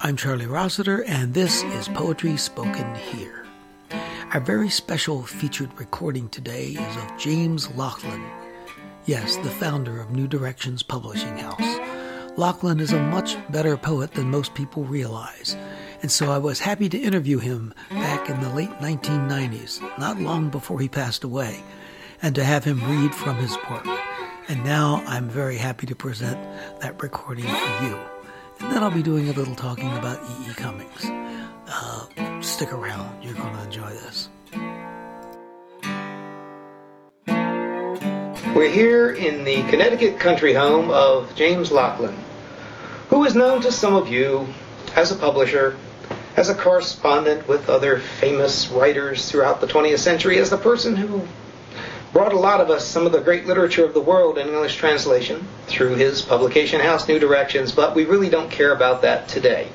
I'm Charlie Rossiter, and this is Poetry Spoken Here. Our very special featured recording today is of James Laughlin. Yes, the founder of New Directions Publishing House. Laughlin is a much better poet than most people realize, and so I was happy to interview him back in the late 1990s, not long before he passed away, and to have him read from his work. And now I'm very happy to present that recording for you. And then I'll be doing a little talking about E. E. Cummings. Uh, stick around, you're going to enjoy this. We're here in the Connecticut country home of James Laughlin, who is known to some of you as a publisher, as a correspondent with other famous writers throughout the 20th century, as the person who brought a lot of us some of the great literature of the world in English translation through his publication house, New Directions, but we really don't care about that today.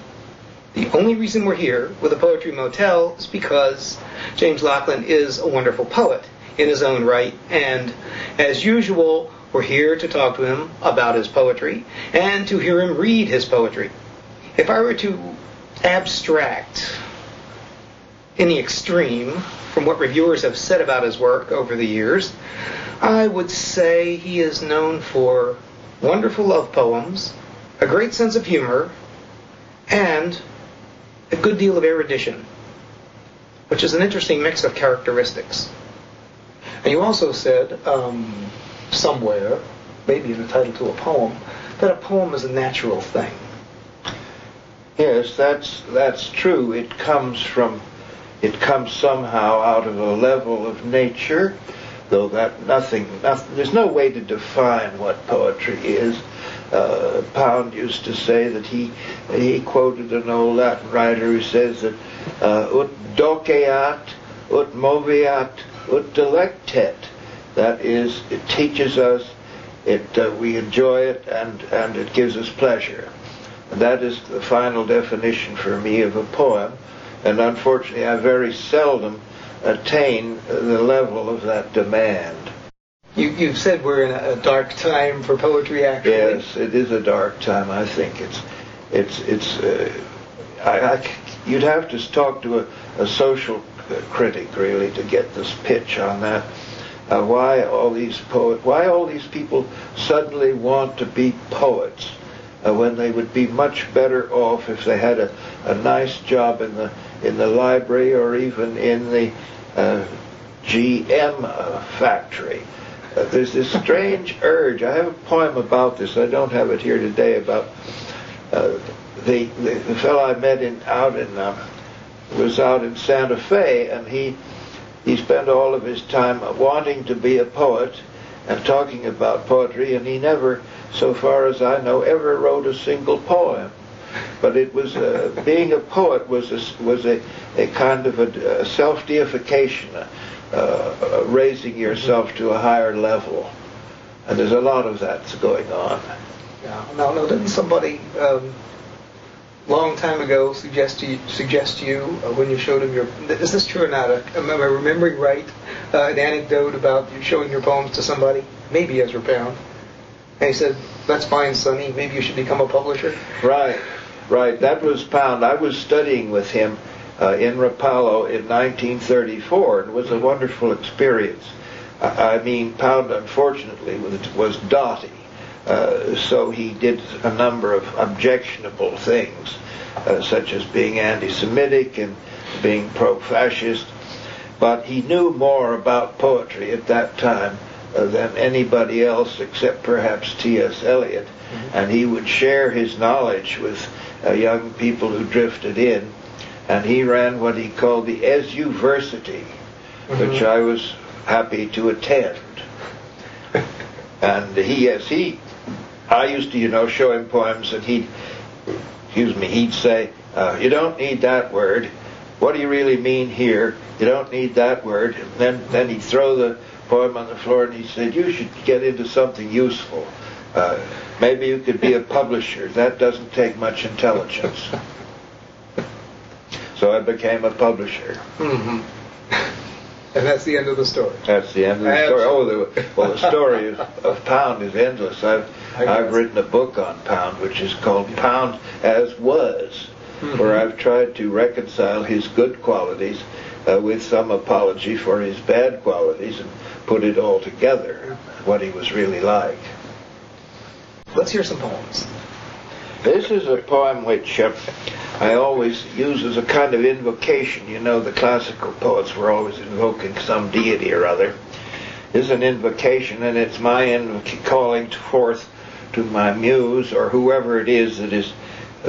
The only reason we're here with a Poetry Motel is because James Laughlin is a wonderful poet in his own right, and as usual, we're here to talk to him about his poetry and to hear him read his poetry. If I were to abstract in the extreme from what reviewers have said about his work over the years, I would say he is known for wonderful love poems, a great sense of humor, and a good deal of erudition, which is an interesting mix of characteristics. And you also said um, somewhere, maybe in the title to a poem, that a poem is a natural thing. Yes, that's that's true. It comes from it comes somehow out of a level of nature, though that nothing, nothing there's no way to define what poetry is. Uh, Pound used to say that he he quoted an old Latin writer who says that uh, ut doceat, ut moveat, ut delectet. That is, it teaches us, it uh, we enjoy it, and and it gives us pleasure. And that is the final definition for me of a poem and unfortunately I very seldom attain the level of that demand. You, you've said we're in a dark time for poetry, actually. Yes, it is a dark time. I think it's, it's, it's. Uh, I, I, you'd have to talk to a, a social critic really to get this pitch on that. Uh, why all these poet? Why all these people suddenly want to be poets uh, when they would be much better off if they had a, a nice job in the in the library or even in the uh, GM uh, factory. Uh, there's this strange urge. I have a poem about this. I don't have it here today about uh, the, the, the fellow I met in out in um, was out in Santa Fe, and he he spent all of his time wanting to be a poet and talking about poetry, and he never, so far as I know, ever wrote a single poem but it was uh, being a poet was a, was a, a kind of a, a self deification, uh, uh, raising yourself to a higher level, and there's a lot of that going on. Yeah. Now, no, didn't somebody um, long time ago suggest to you, suggest to you uh, when you showed him your? Is this true or not? Uh, am I remembering right? Uh, an anecdote about you showing your poems to somebody, maybe Ezra Pound, and he said, "That's fine, Sonny. Maybe you should become a publisher." Right. Right, that was Pound. I was studying with him uh, in Rapallo in 1934. It was a wonderful experience. I, I mean, Pound, unfortunately, was, was dotty, uh, so he did a number of objectionable things, uh, such as being anti-Semitic and being pro-fascist. But he knew more about poetry at that time than anybody else, except perhaps T.S. Eliot, mm-hmm. and he would share his knowledge with uh, young people who drifted in, and he ran what he called the Ezuversity, mm-hmm. which I was happy to attend. and he, as he, I used to, you know, show him poems, and he'd, excuse me, he'd say, uh, "You don't need that word. What do you really mean here? You don't need that word." And then, then he'd throw the poem on the floor, and he said, "You should get into something useful." Uh, maybe you could be a publisher. That doesn't take much intelligence. So I became a publisher. Mm-hmm. And that's the end of the story. That's the end of the story. Oh, the, well, the story of, of Pound is endless. I've I've written a book on Pound, which is called Pound as Was, mm-hmm. where I've tried to reconcile his good qualities uh, with some apology for his bad qualities and put it all together, what he was really like. Let's hear some poems. This is a poem which uh, I always use as a kind of invocation. You know, the classical poets were always invoking some deity or other. This is an invocation, and it's my inv- calling forth to my muse or whoever it is that is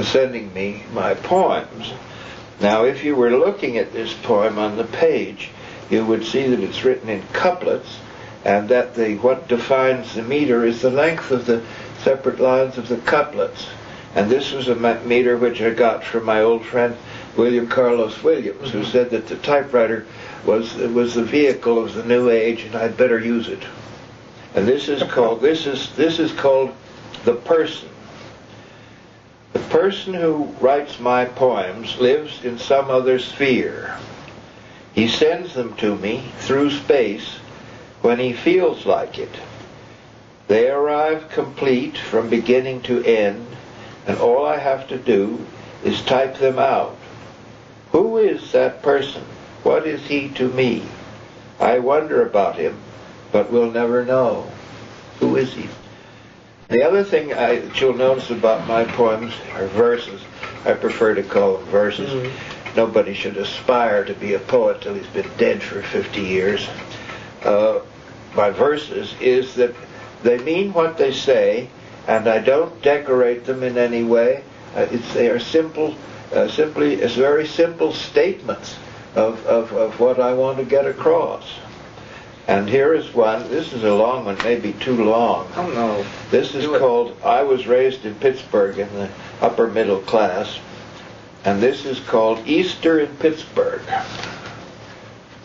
sending me my poems. Now, if you were looking at this poem on the page, you would see that it's written in couplets, and that the what defines the meter is the length of the separate lines of the couplets. And this was a meter which I got from my old friend William Carlos Williams, who mm-hmm. said that the typewriter was was the vehicle of the new age, and I'd better use it. And this is called this is this is called the person. The person who writes my poems lives in some other sphere. He sends them to me through space when he feels like it. They arrive complete from beginning to end, and all I have to do is type them out. Who is that person? What is he to me? I wonder about him, but will never know. Who is he? The other thing I, that you'll notice about my poems are verses. I prefer to call them verses. Mm-hmm. Nobody should aspire to be a poet till he's been dead for 50 years. Uh, my verses is that they mean what they say, and I don't decorate them in any way. Uh, they are simple, uh, simply as very simple statements of, of, of what I want to get across. And here is one. This is a long one, maybe too long. Oh no. This is called I was raised in Pittsburgh in the upper middle class. And this is called Easter in Pittsburgh.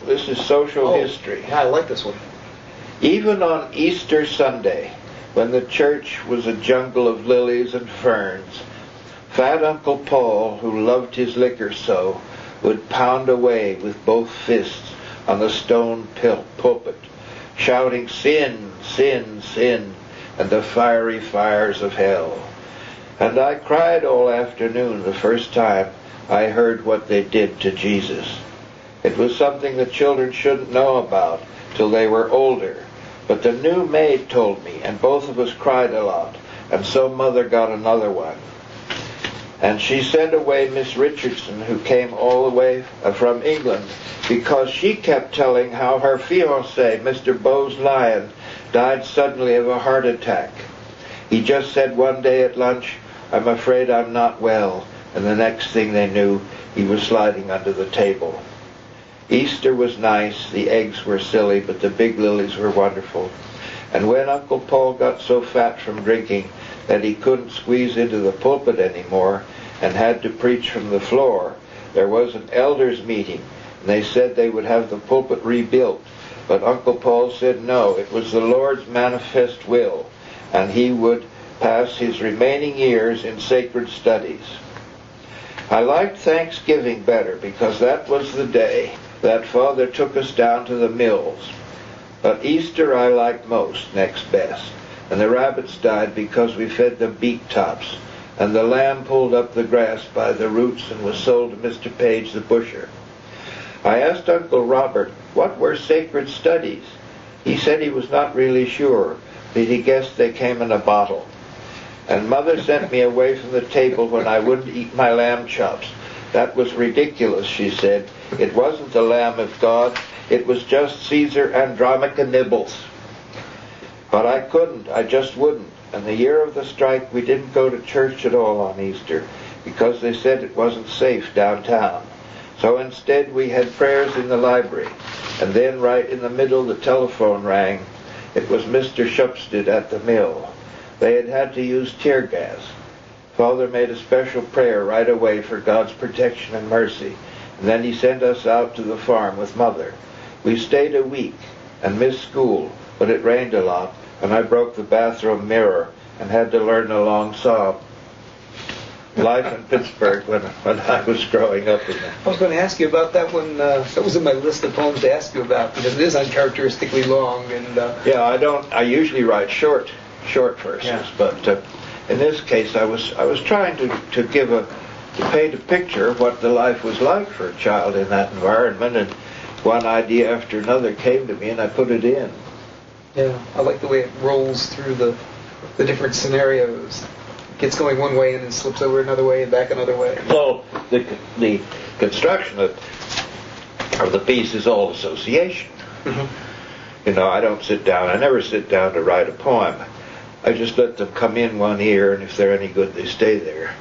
This is social oh, history. Yeah, I like this one. Even on Easter Sunday, when the church was a jungle of lilies and ferns, fat Uncle Paul, who loved his liquor so, would pound away with both fists on the stone pulpit, shouting, Sin, sin, sin, and the fiery fires of hell. And I cried all afternoon the first time I heard what they did to Jesus. It was something the children shouldn't know about till they were older. But the new maid told me, and both of us cried a lot, and so mother got another one. And she sent away Miss Richardson, who came all the way from England because she kept telling how her fiance, Mr. Bose Lyon, died suddenly of a heart attack. He just said one day at lunch, I'm afraid I'm not well, and the next thing they knew, he was sliding under the table. Easter was nice, the eggs were silly, but the big lilies were wonderful. And when Uncle Paul got so fat from drinking that he couldn't squeeze into the pulpit anymore and had to preach from the floor, there was an elders' meeting and they said they would have the pulpit rebuilt. But Uncle Paul said no, it was the Lord's manifest will, and he would pass his remaining years in sacred studies. I liked Thanksgiving better because that was the day that Father took us down to the mills. But Easter I liked most, next best. And the rabbits died because we fed them beet tops. And the lamb pulled up the grass by the roots and was sold to Mr. Page the busher. I asked Uncle Robert what were sacred studies. He said he was not really sure, but he guessed they came in a bottle. And Mother sent me away from the table when I wouldn't eat my lamb chops. That was ridiculous, she said. It wasn't the Lamb of God. It was just Caesar Andromache nibbles. But I couldn't. I just wouldn't. And the year of the strike, we didn't go to church at all on Easter because they said it wasn't safe downtown. So instead we had prayers in the library. And then right in the middle the telephone rang. It was Mr. Shupstead at the mill. They had had to use tear gas. Father made a special prayer right away for God's protection and mercy. And then he sent us out to the farm with Mother. We stayed a week and missed school, but it rained a lot, and I broke the bathroom mirror and had to learn a long psalm life in Pittsburgh when, when I was growing up. In I was going to ask you about that one. Uh, that was in my list of poems to ask you about because it is uncharacteristically long. And uh, yeah, I don't. I usually write short short verses. Yeah. But uh, in this case, I was I was trying to, to give a to paint a picture of what the life was like for a child in that environment, and one idea after another came to me, and I put it in. Yeah, I like the way it rolls through the the different scenarios. Gets going one way and then slips over another way and back another way. So the the construction of of the piece is all association. You know, I don't sit down. I never sit down to write a poem. I just let them come in one ear, and if they're any good, they stay there.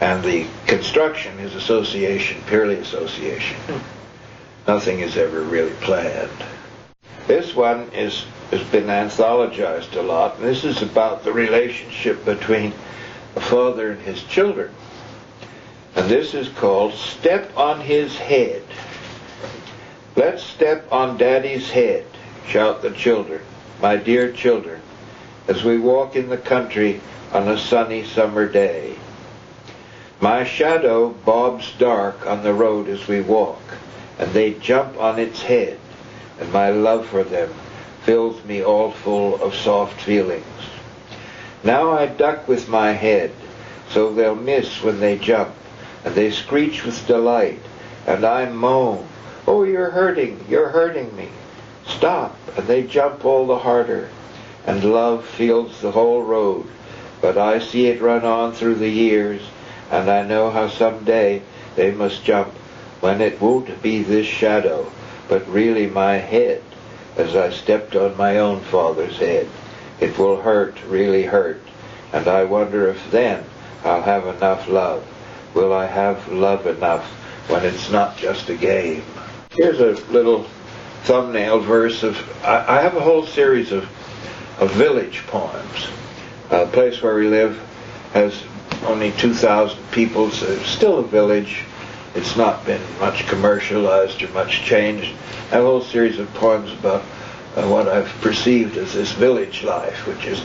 And the construction is association, purely association. Hmm. Nothing is ever really planned. This one is has been anthologized a lot, and this is about the relationship between a father and his children. And this is called Step on His Head. Let's step on Daddy's head, shout the children, my dear children, as we walk in the country on a sunny summer day. My shadow bobs dark on the road as we walk, and they jump on its head, and my love for them fills me all full of soft feelings. Now I duck with my head, so they'll miss when they jump, and they screech with delight, and I moan, Oh, you're hurting, you're hurting me. Stop, and they jump all the harder, and love fills the whole road, but I see it run on through the years, and I know how some day they must jump, when it won't be this shadow, but really my head, as I stepped on my own father's head. It will hurt, really hurt, and I wonder if then I'll have enough love. Will I have love enough when it's not just a game? Here's a little thumbnail verse of, I, I have a whole series of, of village poems. A place where we live has only 2,000 people, so it's still a village. It's not been much commercialized or much changed. I have a whole series of poems about uh, what I've perceived as this village life, which is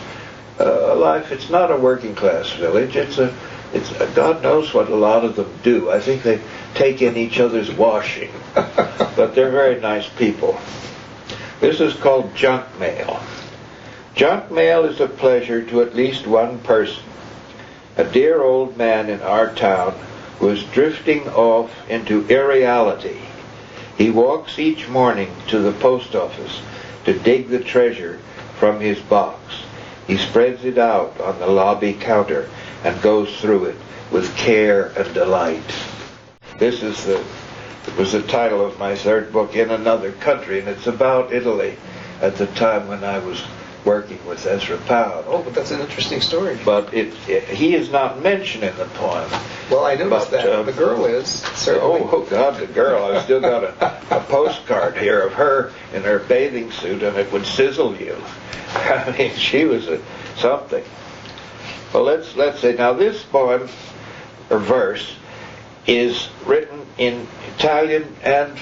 uh, a life. It's not a working class village. It's a. It's uh, God knows what a lot of them do. I think they take in each other's washing, but they're very nice people. This is called junk mail. Junk mail is a pleasure to at least one person. A dear old man in our town was drifting off into irreality. He walks each morning to the post office to dig the treasure from his box. He spreads it out on the lobby counter and goes through it with care and delight. This is the was the title of my third book, In Another Country, and it's about Italy at the time when I was working with Ezra Pound. Oh, but that's an interesting story. But it, it, he is not mentioned in the poem. Well, I noticed But, that. uh, the girl is, certainly. Oh, oh God, the girl! I've still got a, a postcard here of her in her bathing suit, and it would sizzle you. I mean, she was a, something. Well, let's let's say now this poem or verse is written in Italian and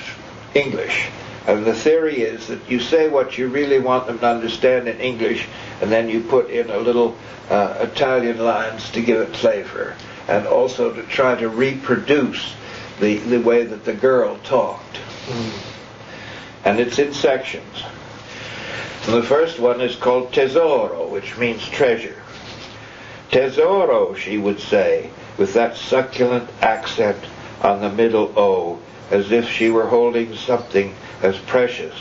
English. And the theory is that you say what you really want them to understand in English, and then you put in a little uh, Italian lines to give it flavor, and also to try to reproduce the, the way that the girl talked. And it's in sections. And the first one is called tesoro, which means treasure. Tesoro, she would say, with that succulent accent on the middle O, as if she were holding something as precious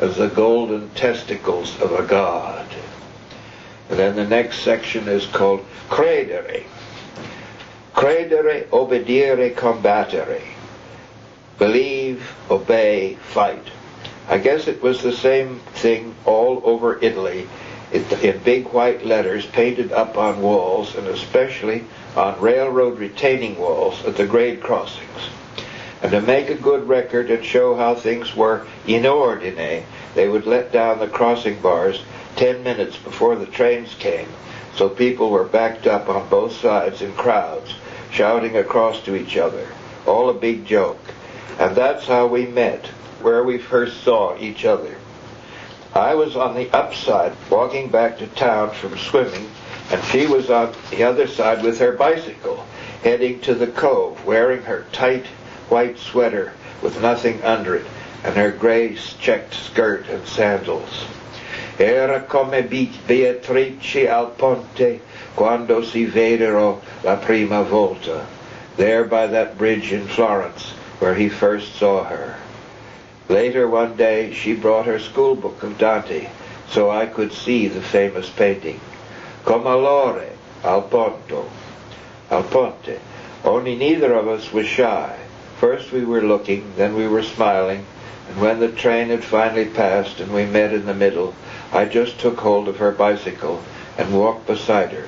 as the golden testicles of a god. And then the next section is called credere. Credere, obedire, combattere. Believe, obey, fight. I guess it was the same thing all over Italy it, in big white letters painted up on walls and especially on railroad retaining walls at the grade crossings. And to make a good record and show how things were in ordine, they would let down the crossing bars ten minutes before the trains came, so people were backed up on both sides in crowds, shouting across to each other. All a big joke. And that's how we met, where we first saw each other. I was on the upside, walking back to town from swimming, and she was on the other side with her bicycle, heading to the cove, wearing her tight white sweater with nothing under it, and her gray checked skirt and sandals. era come Beatrice al ponte quando si vedero la prima volta, there by that bridge in Florence where he first saw her. Later one day she brought her schoolbook of Dante so I could see the famous painting. Come allore al ponto, al ponte. Only neither of us was shy. First we were looking, then we were smiling, and when the train had finally passed and we met in the middle, I just took hold of her bicycle and walked beside her.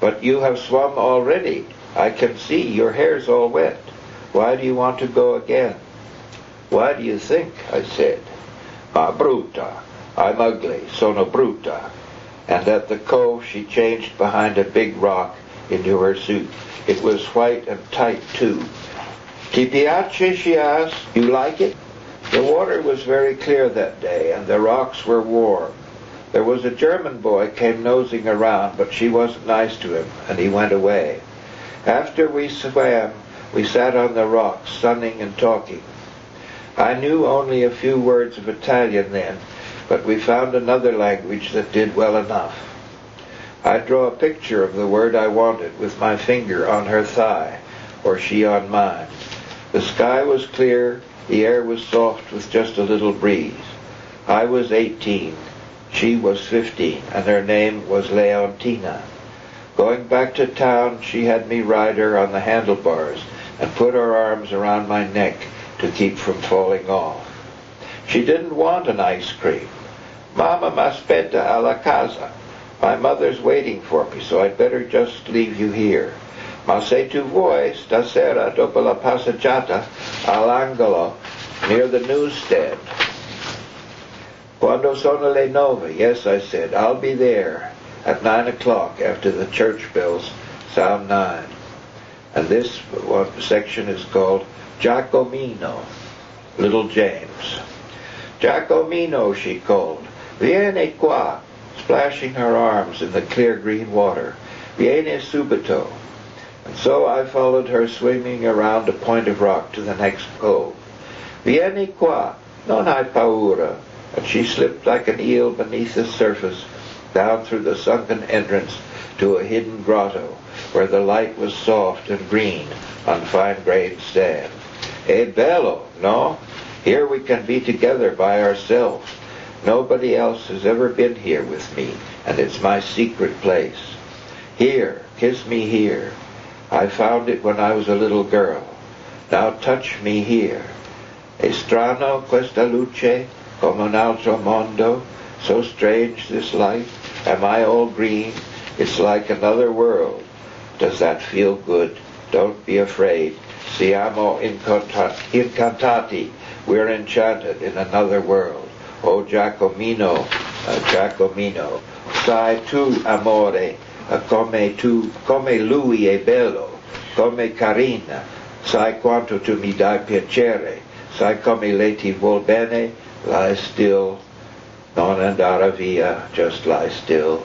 But you have swum already. I can see your hair's all wet. Why do you want to go again? Why do you think? I said. Ma bruta. I'm ugly. Sono bruta. And at the cove she changed behind a big rock into her suit. It was white and tight too. Piace? she asked. You like it? The water was very clear that day, and the rocks were warm. There was a German boy came nosing around, but she wasn't nice to him, and he went away. After we swam, we sat on the rocks, sunning and talking. I knew only a few words of Italian then, but we found another language that did well enough. I'd draw a picture of the word I wanted with my finger on her thigh, or she on mine. The sky was clear, the air was soft with just a little breeze. I was 18, she was 15, and her name was Leontina. Going back to town, she had me ride her on the handlebars and put her arms around my neck to keep from falling off. She didn't want an ice cream. Mama m'aspetta alla casa. My mother's waiting for me, so I'd better just leave you here. Ma se tu vuoi, stasera dopo la passeggiata all'angolo near the newsstand. Quando sono le nove? Yes, I said. I'll be there at nine o'clock after the church bells sound nine. And this one section is called Giacomino, little James. Giacomino, she called. Vieni qua, splashing her arms in the clear green water. Vieni subito. So I followed her swimming around a point of rock to the next cove. Vieni qua, non hai paura and she slipped like an eel beneath the surface down through the sunken entrance to a hidden grotto where the light was soft and green on fine-grained sand. E bello, no? Here we can be together by ourselves. Nobody else has ever been here with me, and it's my secret place. Here, kiss me here. I found it when I was a little girl. Now touch me here. Estrano questa luce Come un altro mondo, so strange this light. Am I all green? It's like another world. Does that feel good? Don't be afraid. Siamo incantati. We're enchanted in another world. Oh Giacomino, uh, Giacomino, sai tu amore, come tu, come lui è bello, come carina, sai quanto tu mi dai piacere, sai come lei ti vuol bene, lie still, non andare via, just lie still.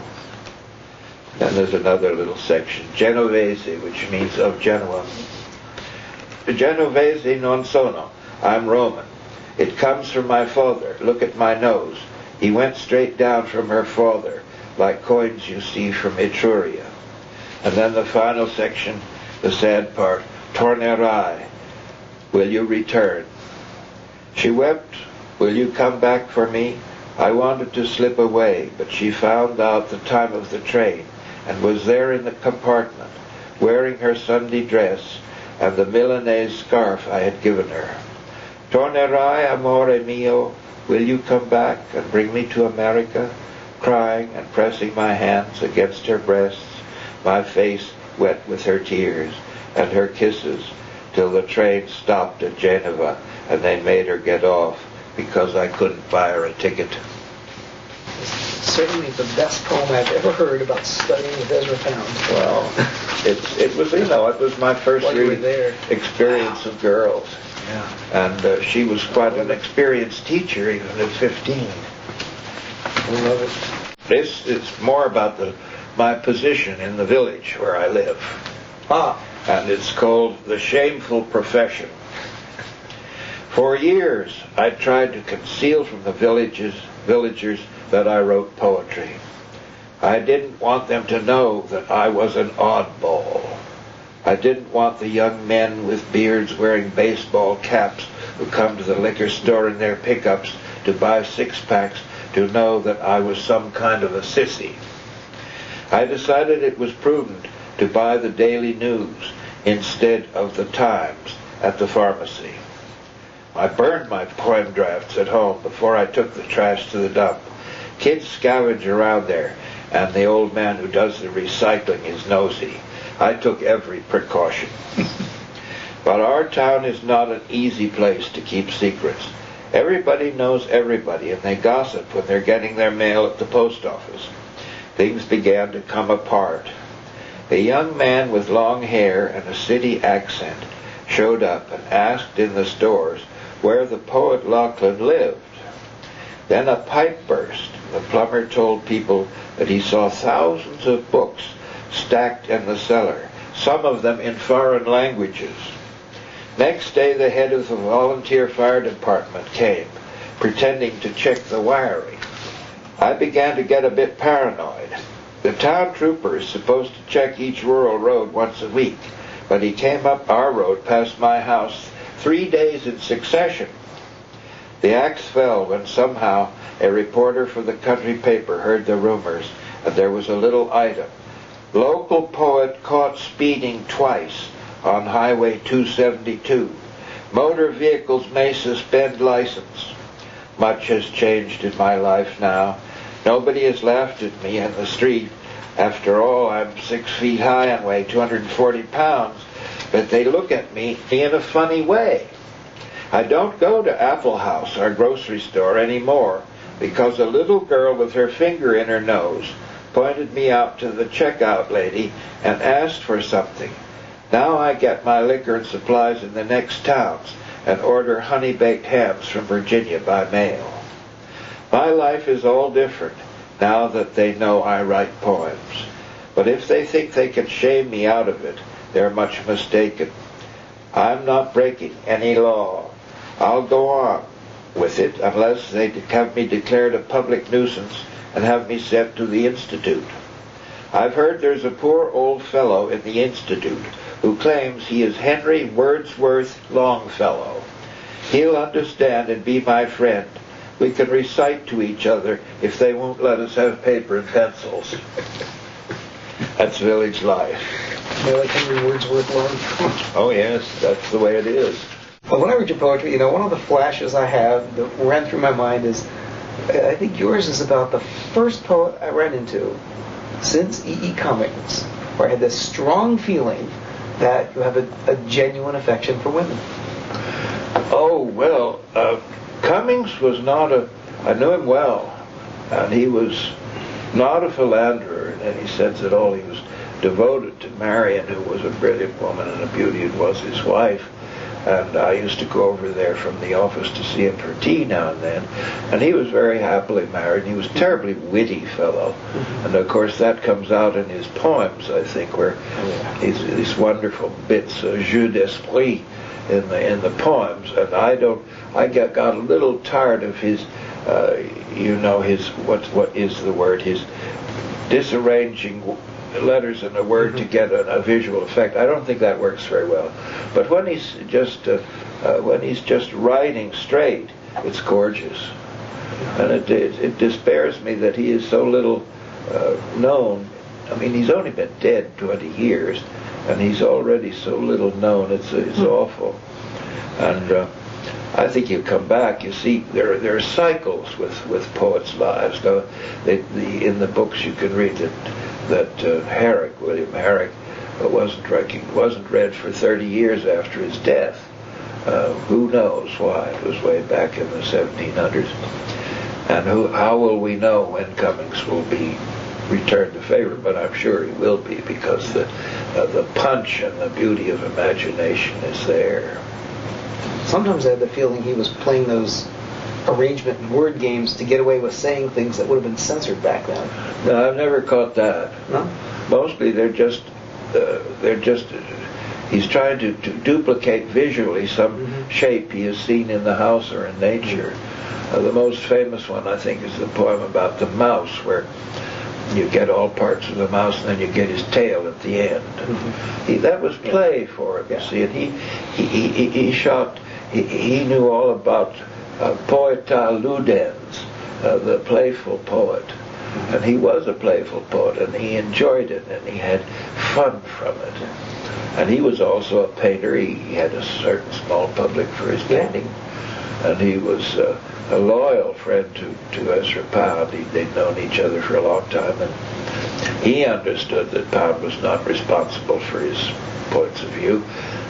Then there's another little section, Genovese, which means of Genoa. Genovese non sono. I'm Roman. It comes from my father. Look at my nose. He went straight down from her father, like coins you see from Etruria. And then the final section, the sad part, Tornerai. Will you return? She wept Will you come back for me? I wanted to slip away, but she found out the time of the train and was there in the compartment, wearing her Sunday dress and the Milanese scarf I had given her. Tornerai, amore mio, will you come back and bring me to America? Crying and pressing my hands against her breasts, my face wet with her tears and her kisses, till the train stopped at Geneva and they made her get off because I couldn't buy her a ticket. Certainly the best poem I've ever heard about studying with Ezra Pound. Well, it's, it was, you know, it was my first While you there. experience of girls. Yeah. And uh, she was quite an experienced teacher even at 15. This is more about the, my position in the village where I live. Ah, And it's called The Shameful Profession. For years, I tried to conceal from the villages, villagers that I wrote poetry. I didn't want them to know that I was an oddball. I didn't want the young men with beards wearing baseball caps who come to the liquor store in their pickups to buy six packs to know that I was some kind of a sissy. I decided it was prudent to buy the Daily News instead of the Times at the pharmacy. I burned my poem drafts at home before I took the trash to the dump. Kids scavenge around there, and the old man who does the recycling is nosy. I took every precaution. but our town is not an easy place to keep secrets. Everybody knows everybody, and they gossip when they're getting their mail at the post office. Things began to come apart. A young man with long hair and a city accent showed up and asked in the stores where the poet Laughlin lived. Then a pipe burst. The plumber told people that he saw thousands of books stacked in the cellar, some of them in foreign languages. Next day, the head of the volunteer fire department came, pretending to check the wiring. I began to get a bit paranoid. The town trooper is supposed to check each rural road once a week, but he came up our road past my house three days in succession. The axe fell when somehow a reporter for the country paper heard the rumors, and there was a little item. Local poet caught speeding twice on Highway 272. Motor vehicles may suspend license. Much has changed in my life now. Nobody has laughed at me in the street. After all, I'm six feet high and weigh 240 pounds, but they look at me in a funny way. I don't go to Apple House, our grocery store, anymore because a little girl with her finger in her nose pointed me out to the checkout lady and asked for something. Now I get my liquor and supplies in the next towns and order honey-baked hams from Virginia by mail. My life is all different now that they know I write poems. But if they think they can shame me out of it, they're much mistaken. I'm not breaking any law. I'll go on with it unless they have me declared a public nuisance and have me sent to the Institute. I've heard there's a poor old fellow in the Institute who claims he is Henry Wadsworth Longfellow. He'll understand and be my friend. We can recite to each other if they won't let us have paper and pencils. That's village life. You like Henry Wadsworth Longfellow? Oh yes, that's the way it is. Well, when I read your poetry, you know, one of the flashes I have that ran through my mind is, uh, I think yours is about the first poet I ran into since E.E. E. Cummings, where I had this strong feeling that you have a, a genuine affection for women. Oh well, uh, Cummings was not a. I knew him well, and he was not a philanderer in any sense at all. He was devoted to Marion, who was a brilliant woman and a beauty, and was his wife. And I used to go over there from the office to see him for tea now and then. And he was very happily married. He was a terribly witty fellow. And of course that comes out in his poems, I think, where these, these wonderful bits of jeu d'esprit in the in the poems. And I don't I got, got a little tired of his uh, you know, his what what is the word? His disarranging letters and a word to get a, a, visual effect. I don't think that works very well. But when he's just uh, uh, when he's just writing straight, it's gorgeous, and it, it, it despairs me that he is so little uh, known. I mean, he's only been dead 20 years, and he's already so little known. It's it's Hmm. awful, and. I think he'll come back. You see, there there are cycles with, with poets' lives. Now, they, the, in the books you can read that that uh, Herrick, William Herrick, uh, wasn't wasn't read for 30 years after his death. Uh, who knows why? It was way back in the 1700s. And who, how will we know when Cummings will be returned to favor? But I'm sure he will be because the uh, the punch and the beauty of imagination is there. Sometimes I had the feeling he was playing those arrangement and word games to get away with saying things that would have been censored back then. No, I've never caught that. No? Mostly they're just uh, they're just he's trying to, to duplicate visually some Mhm. shape he has seen in the house or in nature. Uh, the most famous one, I think, is the poem about the mouse, where you get all parts of the mouse and then you get his tail at the end. Mm-hmm. He, that was play for him, you see, and he, he, he, he shot, he, he knew all about uh, poeta ludens, uh, the playful poet. And he was a playful poet, and he enjoyed it, and he had fun from it. And he was also a painter. He, he had a certain small public for his painting, and he was uh, a loyal friend to, to Ezra Pound. He, they'd known each other for a long time, and he understood that Pound was not responsible for his points of view,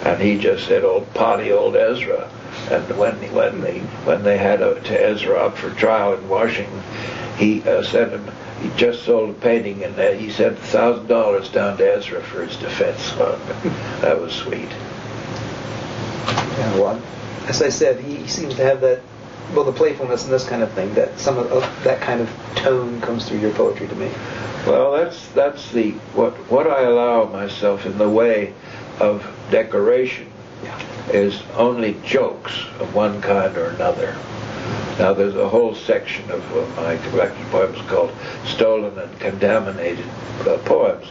and he just said, "Old potty old Ezra." And when when they when they had a, to Ezra up for trial in Washington, he uh, sent him. He just sold a painting, and uh, he sent thousand dollars down to Ezra for his defense fund. that was sweet. Yeah, well, as I said, he seems to have that well, the playfulness and this kind of thing. That some of that kind of tone comes through your poetry to me. Well, that's that's the what what I allow myself in the way of decoration yeah. is only jokes of one kind or another. Now, there's a whole section of my collected poems called Stolen and Contaminated uh, Poems.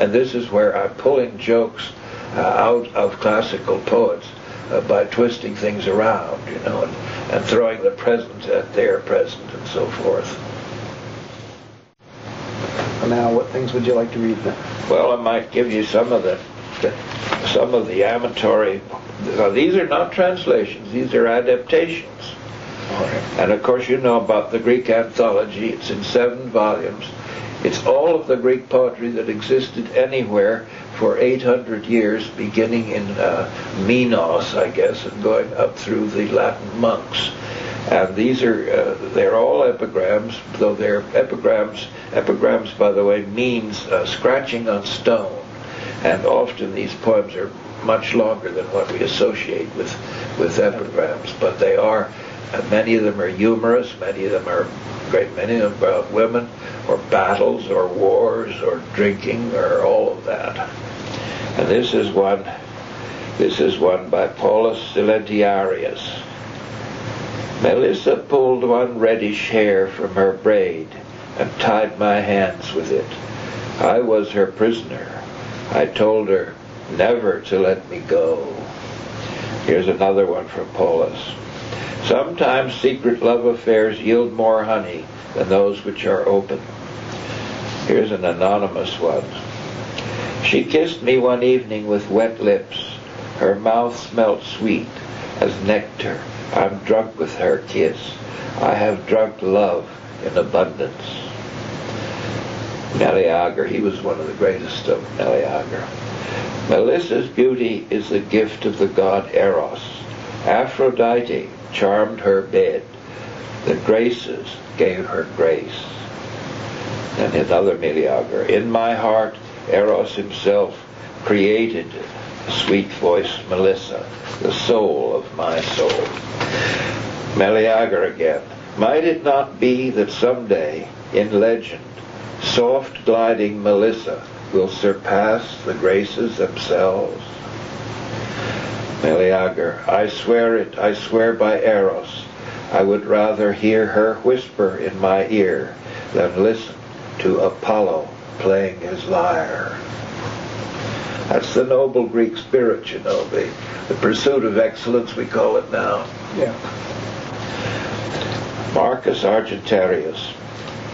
And this is where I'm pulling jokes uh, out of classical poets uh, by twisting things around, you know, and, and throwing the present at their present and so forth. Now, what things would you like to read then? Well, I might give you some of the, the some of the amatory. Now, these are not translations; these are adaptations. And of course, you know about the Greek anthology. It's in seven volumes. It's all of the Greek poetry that existed anywhere for 800 years, beginning in uh, Minos, I guess, and going up through the Latin monks. And these are, uh, they're all epigrams, though they're epigrams. Epigrams, by the way, means uh, scratching on stone. And often these poems are much longer than what we associate with, with epigrams, but they are, uh, many of them are humorous, many of them are, great many of them about women, or battles, or wars, or drinking, or all of that. And this is one, this is one by Paulus Silentiarius. Melissa pulled one reddish hair from her braid and tied my hands with it. I was her prisoner. I told her never to let me go. Here's another one from Paulus. Sometimes secret love affairs yield more honey than those which are open. Here's an anonymous one. She kissed me one evening with wet lips. Her mouth smelt sweet as nectar. I'm drunk with her kiss. I have drunk love in abundance. Meleager, he was one of the greatest of Meleager. Melissa's beauty is the gift of the god Eros. Aphrodite charmed her bed. The Graces gave her grace. And another Meleager. In my heart Eros himself created sweet voiced Melissa, the soul of my soul. Meleager again. Might it not be that someday, in legend, soft gliding Melissa will surpass the graces themselves? Meleager, I swear it, I swear by Eros, I would rather hear her whisper in my ear than listen to Apollo playing his lyre. That's the noble Greek spirit, you know, the, the pursuit of excellence, we call it now. Yeah. Marcus Argentarius.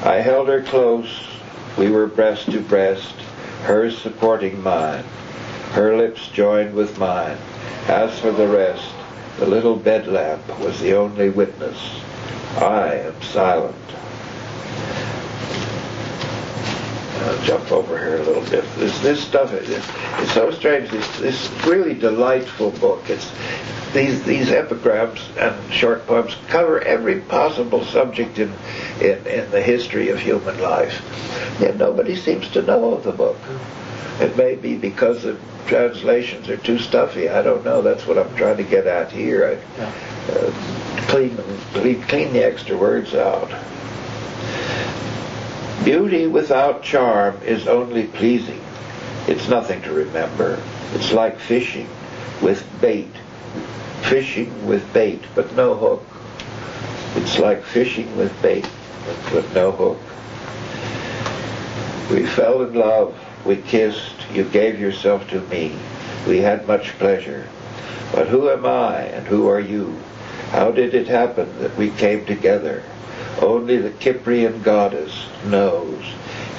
I held her close. We were breast to breast, hers supporting mine. Her lips joined with mine. As for the rest, the little bed lamp was the only witness. I am silent. I'll jump over here a little bit. This this stuff is it's so strange. This this really delightful book. It's these these epigrams and short poems cover every possible subject in in, in the history of human life. Yet nobody seems to know of the book. It may be because the translations are too stuffy. I don't know. That's what I'm trying to get at here. I, uh, clean, clean clean the extra words out. Beauty without charm is only pleasing. It's nothing to remember. It's like fishing with bait. Fishing with bait, but no hook. It's like fishing with bait, but no hook. We fell in love. We kissed. You gave yourself to me. We had much pleasure. But who am I and who are you? How did it happen that we came together? Only the Cyprian goddess knows.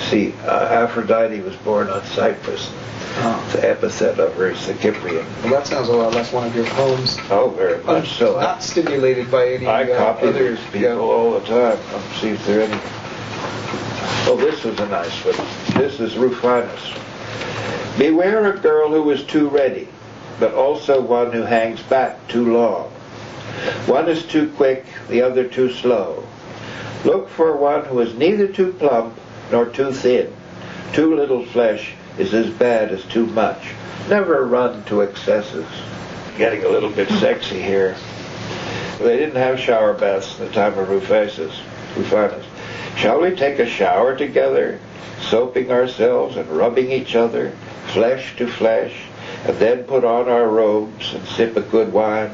See, uh, Aphrodite was born on Cyprus. Oh. The epithet of her is the Cyprian. Well, that sounds a lot like one of your poems. Oh, very much so. Not stimulated by any I uh, copy other, these people yeah. all the time. Let's see if there are any. Oh, this was a nice one. This is Rufinus. Beware a girl who is too ready, but also one who hangs back too long. One is too quick, the other too slow. Look for one who is neither too plump nor too thin. Too little flesh is as bad as too much. Never run to excesses. Getting a little bit sexy here. They didn't have shower baths in the time of Rufinus. Rufinus. Shall we take a shower together, soaping ourselves and rubbing each other, flesh to flesh, and then put on our robes and sip a good wine?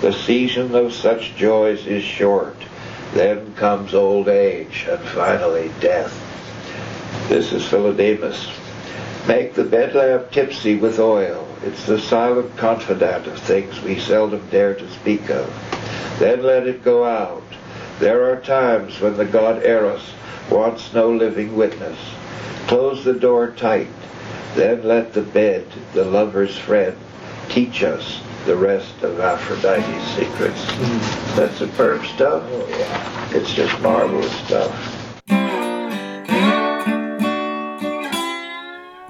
The season of such joys is short. Then comes old age, and finally death. This is Philodemus. Make the bed lamp tipsy with oil. It's the silent confidant of things we seldom dare to speak of. Then let it go out. There are times when the god Eros wants no living witness. Close the door tight. Then let the bed, the lover's friend, teach us the rest of Aphrodite's secrets. That's superb stuff. It's just marvelous stuff.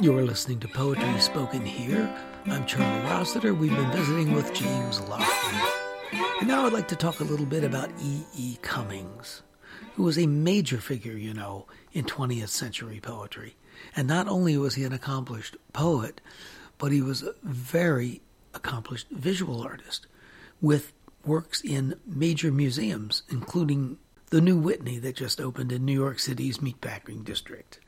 You are listening to Poetry Spoken Here. I'm Charlie Rossiter. We've been visiting with James Laughlin. And now I'd like to talk a little bit about E. E. Cummings, who was a major figure, you know, in 20th century poetry. And not only was he an accomplished poet, but he was very accomplished visual artist with works in major museums, including the new Whitney that just opened in New York City's Meatpacking District.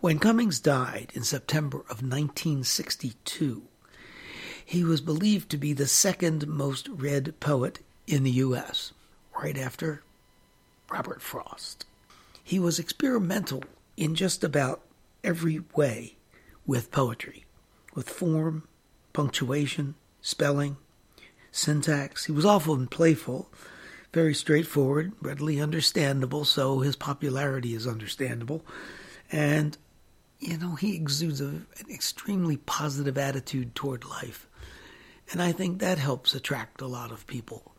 When Cummings died in September of 1962, he was believed to be the second most read poet in the U.S., right after Robert Frost. He was experimental in just about every way with poetry, with form, punctuation, spelling, syntax. He was often playful, very straightforward, readily understandable, so his popularity is understandable. And you know, he exudes a, an extremely positive attitude toward life. And I think that helps attract a lot of people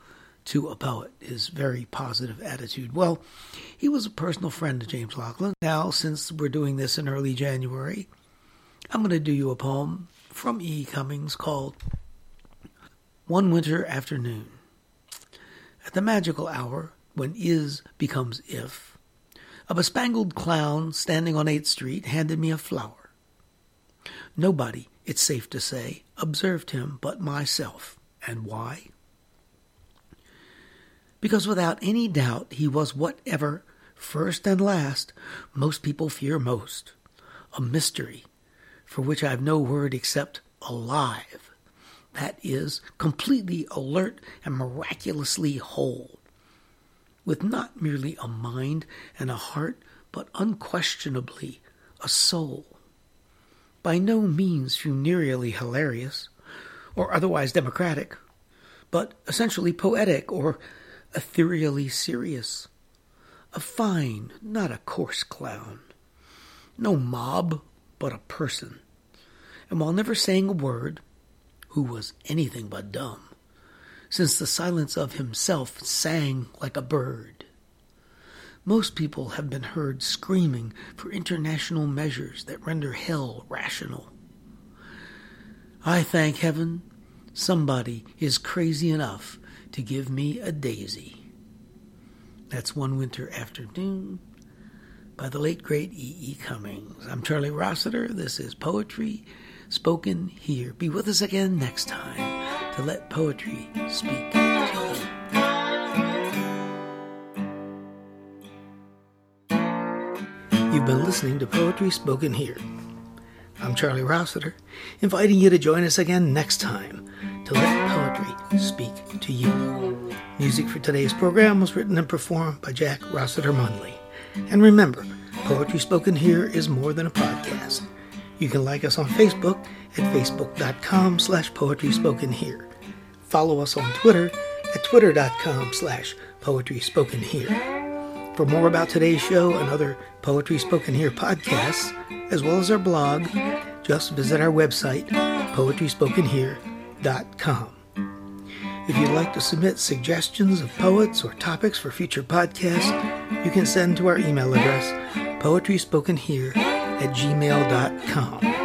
to a poet, his very positive attitude. Well, he was a personal friend to James Laughlin. Now, since we're doing this in early January, I'm going to do you a poem from E. Cummings called One Winter Afternoon. At the magical hour when is becomes if, a bespangled clown standing on 8th Street handed me a flower. Nobody, it's safe to say, observed him but myself. And why? Because without any doubt he was whatever, first and last, most people fear most a mystery for which I've no word except alive. That is, completely alert and miraculously whole with not merely a mind and a heart, but unquestionably a soul. By no means funereally hilarious, or otherwise democratic, but essentially poetic or ethereally serious. A fine, not a coarse clown. No mob, but a person. And while never saying a word, who was anything but dumb, since the silence of himself sang like a bird. Most people have been heard screaming for international measures that render hell rational. I thank heaven somebody is crazy enough to give me a daisy. That's One Winter Afternoon by the late great E. E. Cummings. I'm Charlie Rossiter. This is Poetry Spoken Here. Be with us again next time to let poetry speak to you. You've been listening to Poetry Spoken Here. I'm Charlie Rossiter, inviting you to join us again next time to let poetry speak to you. Music for today's program was written and performed by Jack Rossiter Munley. And remember, Poetry Spoken Here is more than a podcast. You can like us on Facebook at facebook.com slash poetry spoken here. Follow us on Twitter at twitter.com slash poetry spoken here. For more about today's show and other Poetry Spoken Here podcasts, as well as our blog, just visit our website, poetryspokenhere.com. If you'd like to submit suggestions of poets or topics for future podcasts, you can send to our email address, poetryspokenhere at gmail.com.